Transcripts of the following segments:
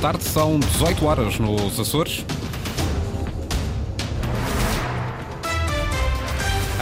tarde. São 18 horas nos Açores.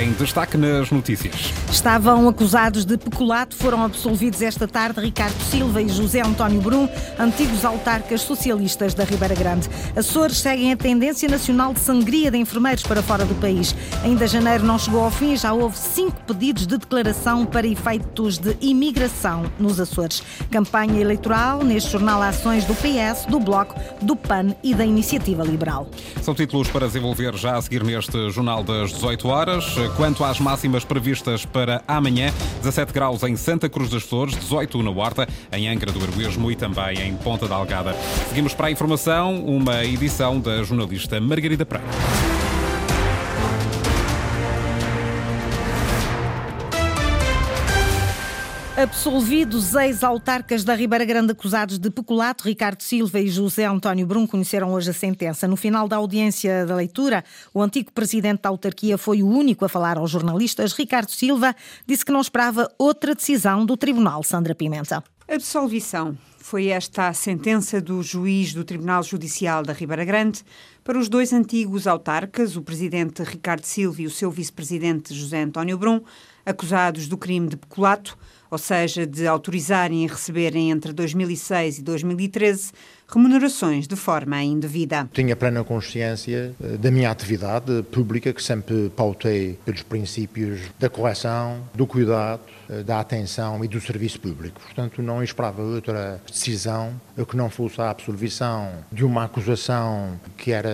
Em destaque nas notícias. Estavam acusados de peculato, foram absolvidos esta tarde Ricardo Silva e José António Brum, antigos autarcas socialistas da Ribeira Grande. Açores seguem a tendência nacional de sangria de enfermeiros para fora do país. Ainda janeiro não chegou ao fim, já houve cinco pedidos de declaração para efeitos de imigração nos Açores. Campanha eleitoral neste jornal Ações do PS, do Bloco, do PAN e da Iniciativa Liberal. São títulos para desenvolver já a seguir neste jornal das 18 horas. Quanto às máximas previstas para amanhã, 17 graus em Santa Cruz das Flores, 18 na Horta, em Angra do Heroísmo e também em Ponta da Algada. Seguimos para a informação, uma edição da jornalista Margarida Pereira. Absolvidos ex-autarcas da Ribeira Grande acusados de peculato, Ricardo Silva e José António Brum conheceram hoje a sentença. No final da audiência da leitura, o antigo presidente da autarquia foi o único a falar aos jornalistas. Ricardo Silva disse que não esperava outra decisão do Tribunal Sandra Pimenta. Absolvição. Foi esta a sentença do juiz do Tribunal Judicial da Ribeira Grande para os dois antigos autarcas, o presidente Ricardo Silva e o seu vice-presidente José António Brum, acusados do crime de peculato ou seja, de autorizarem e receberem entre 2006 e 2013 remunerações de forma indevida. Tinha plena consciência eh, da minha atividade pública, que sempre pautei pelos princípios da correção, do cuidado, eh, da atenção e do serviço público. Portanto, não esperava outra decisão que não fosse a absolvição de uma acusação que era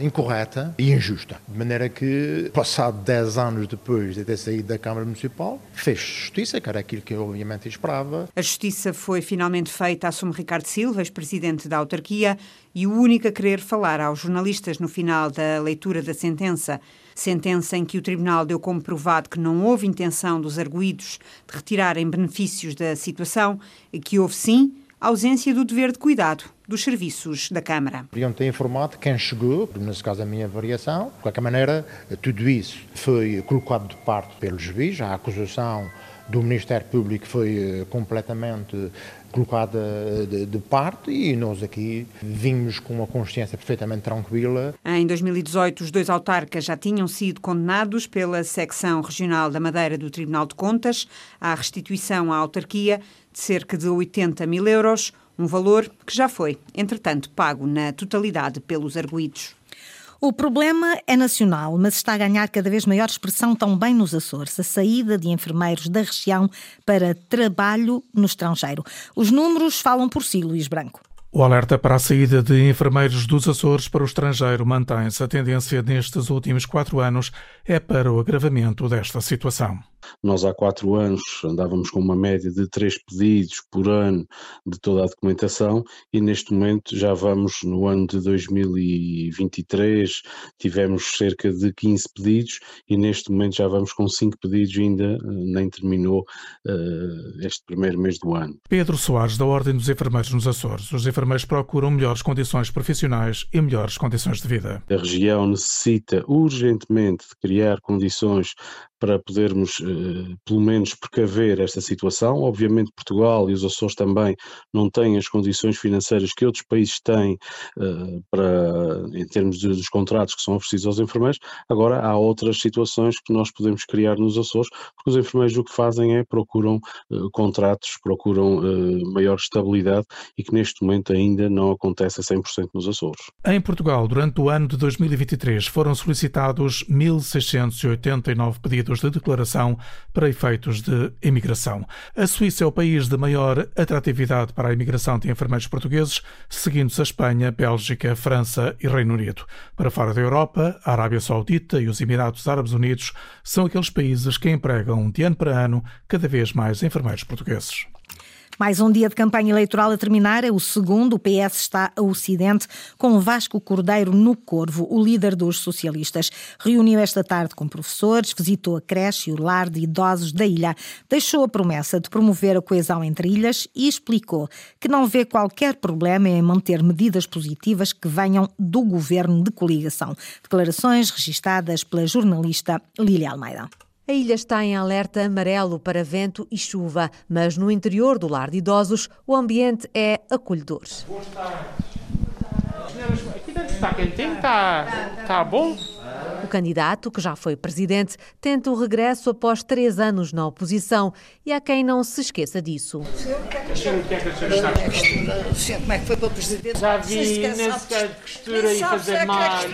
incorreta e injusta. De maneira que, passado 10 anos depois de ter saído da Câmara Municipal, fez justiça, que era aquilo que eu obviamente esperava. A justiça foi finalmente feita, assume Ricardo Silva, ex-presidente da autarquia e o único a querer falar aos jornalistas no final da leitura da sentença. Sentença em que o Tribunal deu como provado que não houve intenção dos arguídos de retirarem benefícios da situação e que houve sim ausência do dever de cuidado dos serviços da Câmara. Podiam ter informado quem chegou, nesse caso a minha variação. De qualquer maneira, tudo isso foi colocado de parte pelo juiz, a acusação do Ministério Público foi eh, completamente colocada de, de, parte e nós aqui vimos com uma consciência perfeitamente tranquila. Em 2018, os dois autarcas já tinham sido condenados pela secção regional da Madeira do Tribunal de Contas à restituição à autarquia de cerca de 80 mil euros, um valor que já foi, entretanto, pago na totalidade pelos arguídos. O problema é nacional, mas está a ganhar cada vez maior expressão também nos Açores, a saída de enfermeiros da região para trabalho no estrangeiro. Os números falam por si, Luís Branco. O alerta para a saída de enfermeiros dos Açores para o estrangeiro mantém-se. A tendência nestes últimos quatro anos é para o agravamento desta situação. Nós há quatro anos andávamos com uma média de três pedidos por ano de toda a documentação e neste momento já vamos no ano de 2023 tivemos cerca de 15 pedidos e neste momento já vamos com cinco pedidos e ainda eh, nem terminou uh, este primeiro mês do ano. Pedro Soares, da Ordem dos Enfermeiros nos Açores. Os enfermeiros procuram melhores condições profissionais e melhores condições de vida. A região necessita urgentemente de criar condições para podermos, eh, pelo menos, precaver esta situação. Obviamente, Portugal e os Açores também não têm as condições financeiras que outros países têm eh, para, em termos dos contratos que são oferecidos aos enfermeiros. Agora, há outras situações que nós podemos criar nos Açores, porque os enfermeiros o que fazem é procuram eh, contratos, procuram maior estabilidade e que neste momento ainda não acontece a 100% nos Açores. Em Portugal, durante o ano de 2023, foram solicitados 1.689 pedidos pedidos de declaração para efeitos de imigração. A Suíça é o país de maior atratividade para a imigração de enfermeiros portugueses, seguindo-se a Espanha, Bélgica, França e Reino Unido. Para fora da Europa, a Arábia Saudita e os Emirados Árabes Unidos são aqueles países que empregam de ano para ano cada vez mais enfermeiros portugueses. Mais um dia de campanha eleitoral a terminar, é o segundo. O PS está a Ocidente com Vasco Cordeiro no Corvo, o líder dos socialistas. Reuniu esta tarde com professores, visitou a creche e o lar de idosos da ilha, deixou a promessa de promover a coesão entre ilhas e explicou que não vê qualquer problema em manter medidas positivas que venham do governo de coligação. Declarações registadas pela jornalista Lília Almeida. A ilha está em alerta amarelo para vento e chuva, mas no interior do lar de idosos o ambiente é acolhedor. Está quentinho, está, está bom. O candidato, que já foi presidente, tenta o regresso após três anos na oposição e há quem não se esqueça disso. Como é que foi para o presidente? Já vi nesse de costura e fazer malha.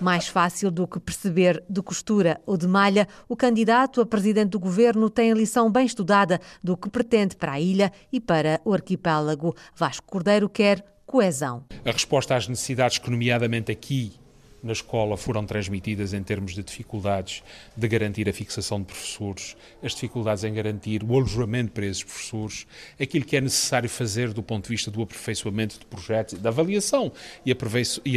Mais fácil do que perceber de costura ou de malha, o candidato a presidente do governo tem a lição bem estudada do que pretende para a ilha e para o arquipélago. Vasco Cordeiro quer coesão. A resposta às necessidades que, nomeadamente aqui na escola foram transmitidas em termos de dificuldades de garantir a fixação de professores, as dificuldades em garantir o alojamento para esses professores, aquilo que é necessário fazer do ponto de vista do aperfeiçoamento de projetos, da avaliação e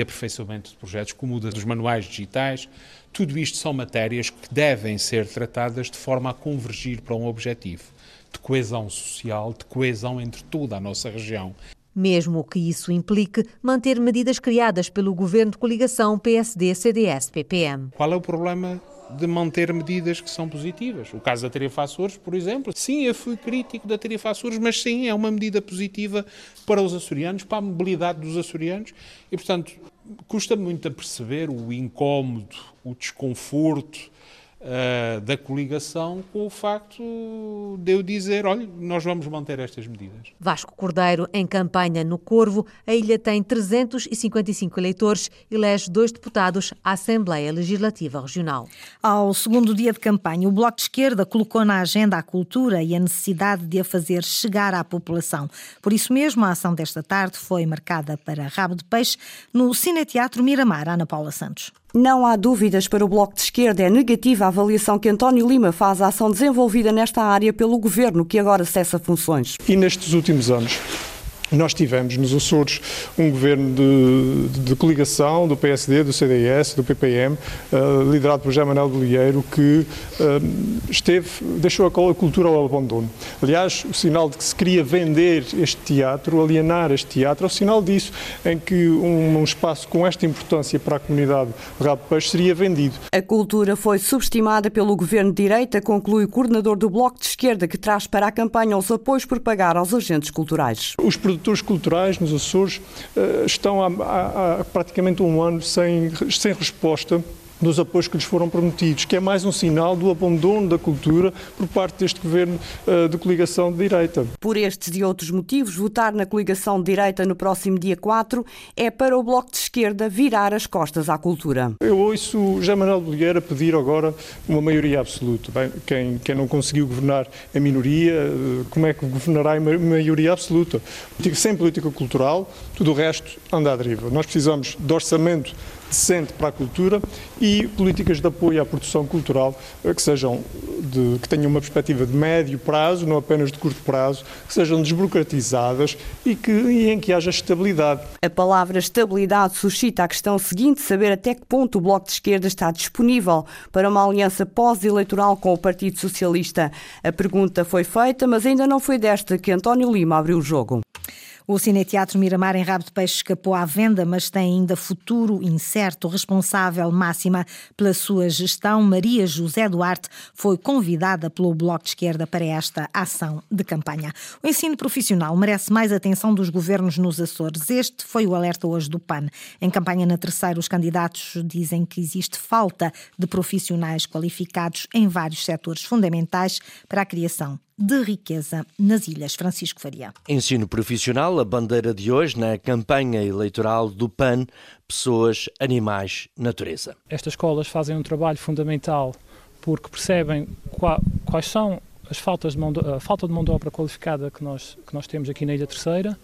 aperfeiçoamento de projetos, como o dos manuais digitais. Tudo isto são matérias que devem ser tratadas de forma a convergir para um objetivo de coesão social, de coesão entre toda a nossa região mesmo que isso implique manter medidas criadas pelo governo de coligação PSD-CDS-PPM. Qual é o problema de manter medidas que são positivas. O caso da tarifa Açores, por exemplo. Sim, eu fui crítico da tarifa Açores, mas sim, é uma medida positiva para os açorianos, para a mobilidade dos açorianos. E, portanto, custa muito a perceber o incómodo, o desconforto, uh, da coligação com o facto de eu dizer, olha, nós vamos manter estas medidas. Vasco Cordeiro, em campanha no Corvo, a ilha tem 355 eleitores e elege dois deputados à Assembleia Legislativa Regional. Ao segundo dia de campanha, o Bloco de Esquerda colocou na agenda a cultura e a necessidade de a fazer chegar à população. Por isso mesmo, a ação desta tarde foi marcada para Rabo de Peixe no Cineteatro Miramar, Ana Paula Santos. Não há dúvidas para o Bloco de Esquerda. É negativa a avaliação que António Lima faz à ação desenvolvida nesta área pelo governo, que agora cessa funções. E nestes últimos anos, nós tivemos nos Açores um governo de, de, coligação do PSD, do CDS, do PPM, uh, eh, liderado por José Manuel Bolieiro, que uh, esteve, deixou a cultura ao abandono. Aliás, o sinal de que se queria vender este teatro, alienar este teatro, é o sinal disso, em que um, um espaço com esta importância para a comunidade de Rabo Peixe seria vendido. A cultura foi subestimada pelo governo de direita, conclui o coordenador do Bloco de Esquerda, que traz para a campanha os apoios por pagar aos agentes culturais. Os produtores culturais nos Açores eh, estão há, há, há praticamente um ano sem, sem resposta dos apoios que lhes foram prometidos, que é mais um sinal do abandono da cultura por parte deste governo uh, de coligação de direita. Por estes e outros motivos, votar na coligação de direita no próximo dia 4 é para o Bloco de Esquerda virar as costas à cultura. Eu ouço José Manuel Bolheira pedir agora uma maioria absoluta. Bem, quem, quem não conseguiu governar a minoria, eh, como é que governará em maioria absoluta? Sem política cultural, tudo o resto anda à deriva. Nós precisamos de orçamento decente para a cultura e políticas de apoio à produção cultural eh, que sejam de, que tenham uma perspectiva de médio prazo, não apenas de curto prazo, que sejam desburocratizadas e, que, e em que haja estabilidade. A palavra estabilidade suscita a questão seguinte: saber até que ponto o Bloco de Esquerda está disponível para uma aliança pós-eleitoral com o Partido Socialista. A pergunta foi feita, mas ainda não foi desta que António Lima abriu o jogo. O Cineteatro Miramar em Rabo de Peixe escapou à venda, mas tem ainda futuro incerto. Responsável máxima pela sua gestão, Maria José Duarte, foi convidada pelo Bloco de Esquerda para esta ação de campanha. O ensino profissional merece mais atenção dos governos nos Açores. Este foi o alerta hoje do PAN. Em campanha na terceira, os candidatos dizem que existe falta de profissionais qualificados em vários setores fundamentais para a criação de riqueza nas ilhas. Francisco Faria. Ensino profissional, a bandeira de hoje na campanha eleitoral do PAN, pessoas, animais, natureza. Estas escolas fazem um trabalho fundamental porque percebem quais são as faltas de mão de, a falta de mão de obra qualificada que nós, que nós temos aqui na Ilha Terceira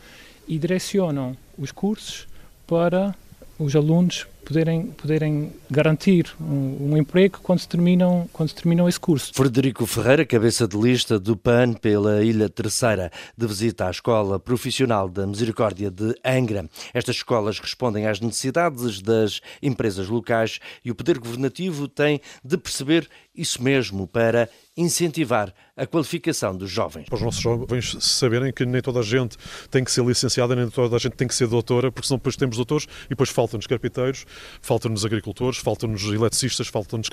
e direcionam os cursos para os alunos poderem, poderem garantir um, um, emprego quando terminam, quando terminam esse curso. Frederico Ferreira, cabeça de lista do PAN pela Ilha Terceira, de visita à Escola Profissional da Misericórdia de Angra. Estas escolas respondem às necessidades das empresas locais e o Poder Governativo tem de perceber isso mesmo para incentivar a qualificação dos jovens. Para os nossos jovens saberem que nem toda a gente tem que ser licenciada, nem toda a gente tem que ser doutora, porque senão depois temos doutores e depois faltam-nos carpinteiros falta-nos agricultores, falta-nos eletricistas, faltam-nos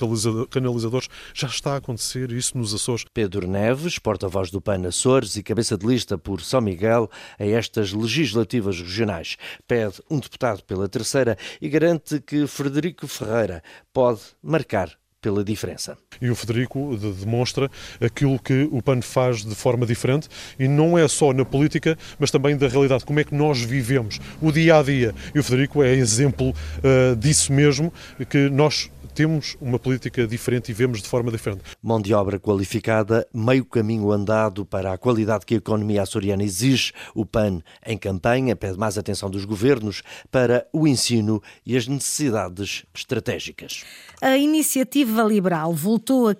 canalizadores. Já está a acontecer isso nos Açores. Pedro Neves, porta-voz do PAN Açores e cabeça de lista por São Miguel a estas legislativas regionais, pede um deputado pela terceira e garante que Frederico Ferreira pode marcar pela diferença. E o Federico demonstra aquilo que o PAN faz de forma diferente e não é só na política, mas também da realidade, como é que nós vivemos o dia a dia. E o Federico é exemplo uh, disso mesmo, que nós temos uma política diferente e vemos de forma diferente. Mão de obra qualificada, meio caminho andado para a qualidade que a economia açoriana exige. O PAN, em campanha, pede mais atenção dos governos para o ensino e as necessidades estratégicas. A iniciativa liberal voltou a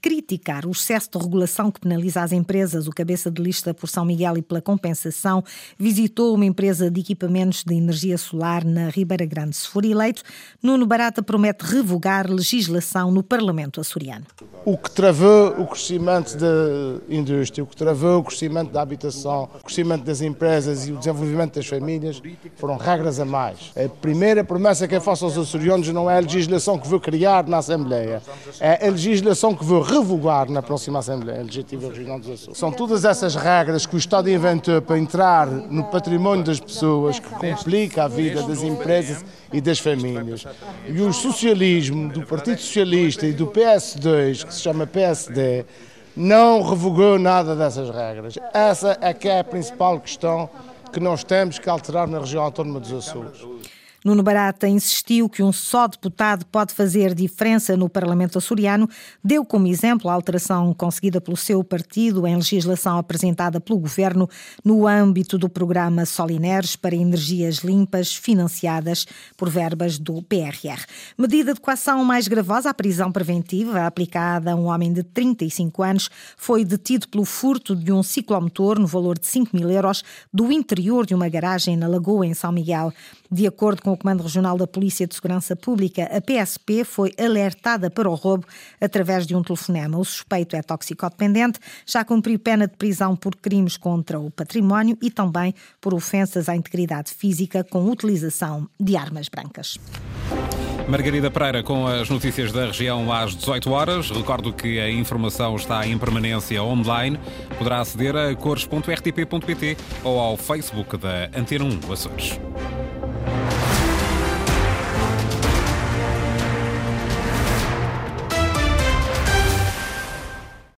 criticar o excesso de regulação que penaliza as empresas. O cabeça de lista por São Miguel e pela compensação visitou uma empresa de equipamentos de energia solar na Ribeira Grande. Se for eleito, Nuno Barata promete revogar legislação no Parlamento açoriano. O que travou o crescimento da indústria, o que travou o crescimento da habitação, o crescimento das empresas e o desenvolvimento das famílias foram regras a mais. A primeira promessa que eu faço aos açorianos não é a legislação que vou criar na Assembleia, é a legislação que vou revogar na próxima Assembleia Legislativa Regional dos Açores. São todas essas regras que o Estado inventou para entrar no património das pessoas, que complica a vida das empresas e das famílias. E o socialismo do Partido Socialista e do PS2, que se chama PSD, não revogou nada dessas regras. Essa é que é a principal questão que nós temos que alterar na região autónoma dos Açores. Nuno Barata insistiu que um só deputado pode fazer diferença no Parlamento açoriano, deu como exemplo a alteração conseguida pelo seu partido em legislação apresentada pelo governo no âmbito do programa Solineres para energias limpas financiadas por verbas do PRR. Medida de coação mais gravosa, a prisão preventiva aplicada a um homem de 35 anos foi detido pelo furto de um ciclomotor no valor de 5 mil euros do interior de uma garagem na Lagoa, em São Miguel. De acordo com o Comando Regional da Polícia de Segurança Pública, a PSP foi alertada para o roubo através de um telefonema. O suspeito é toxicodependente, já cumpriu pena de prisão por crimes contra o património e também por ofensas à integridade física com utilização de armas brancas. Margarida Pereira com as notícias da região às 18 horas. Recordo que a informação está em permanência online. Poderá aceder a cores.rtp.pt ou ao Facebook da Antena 1 Açores.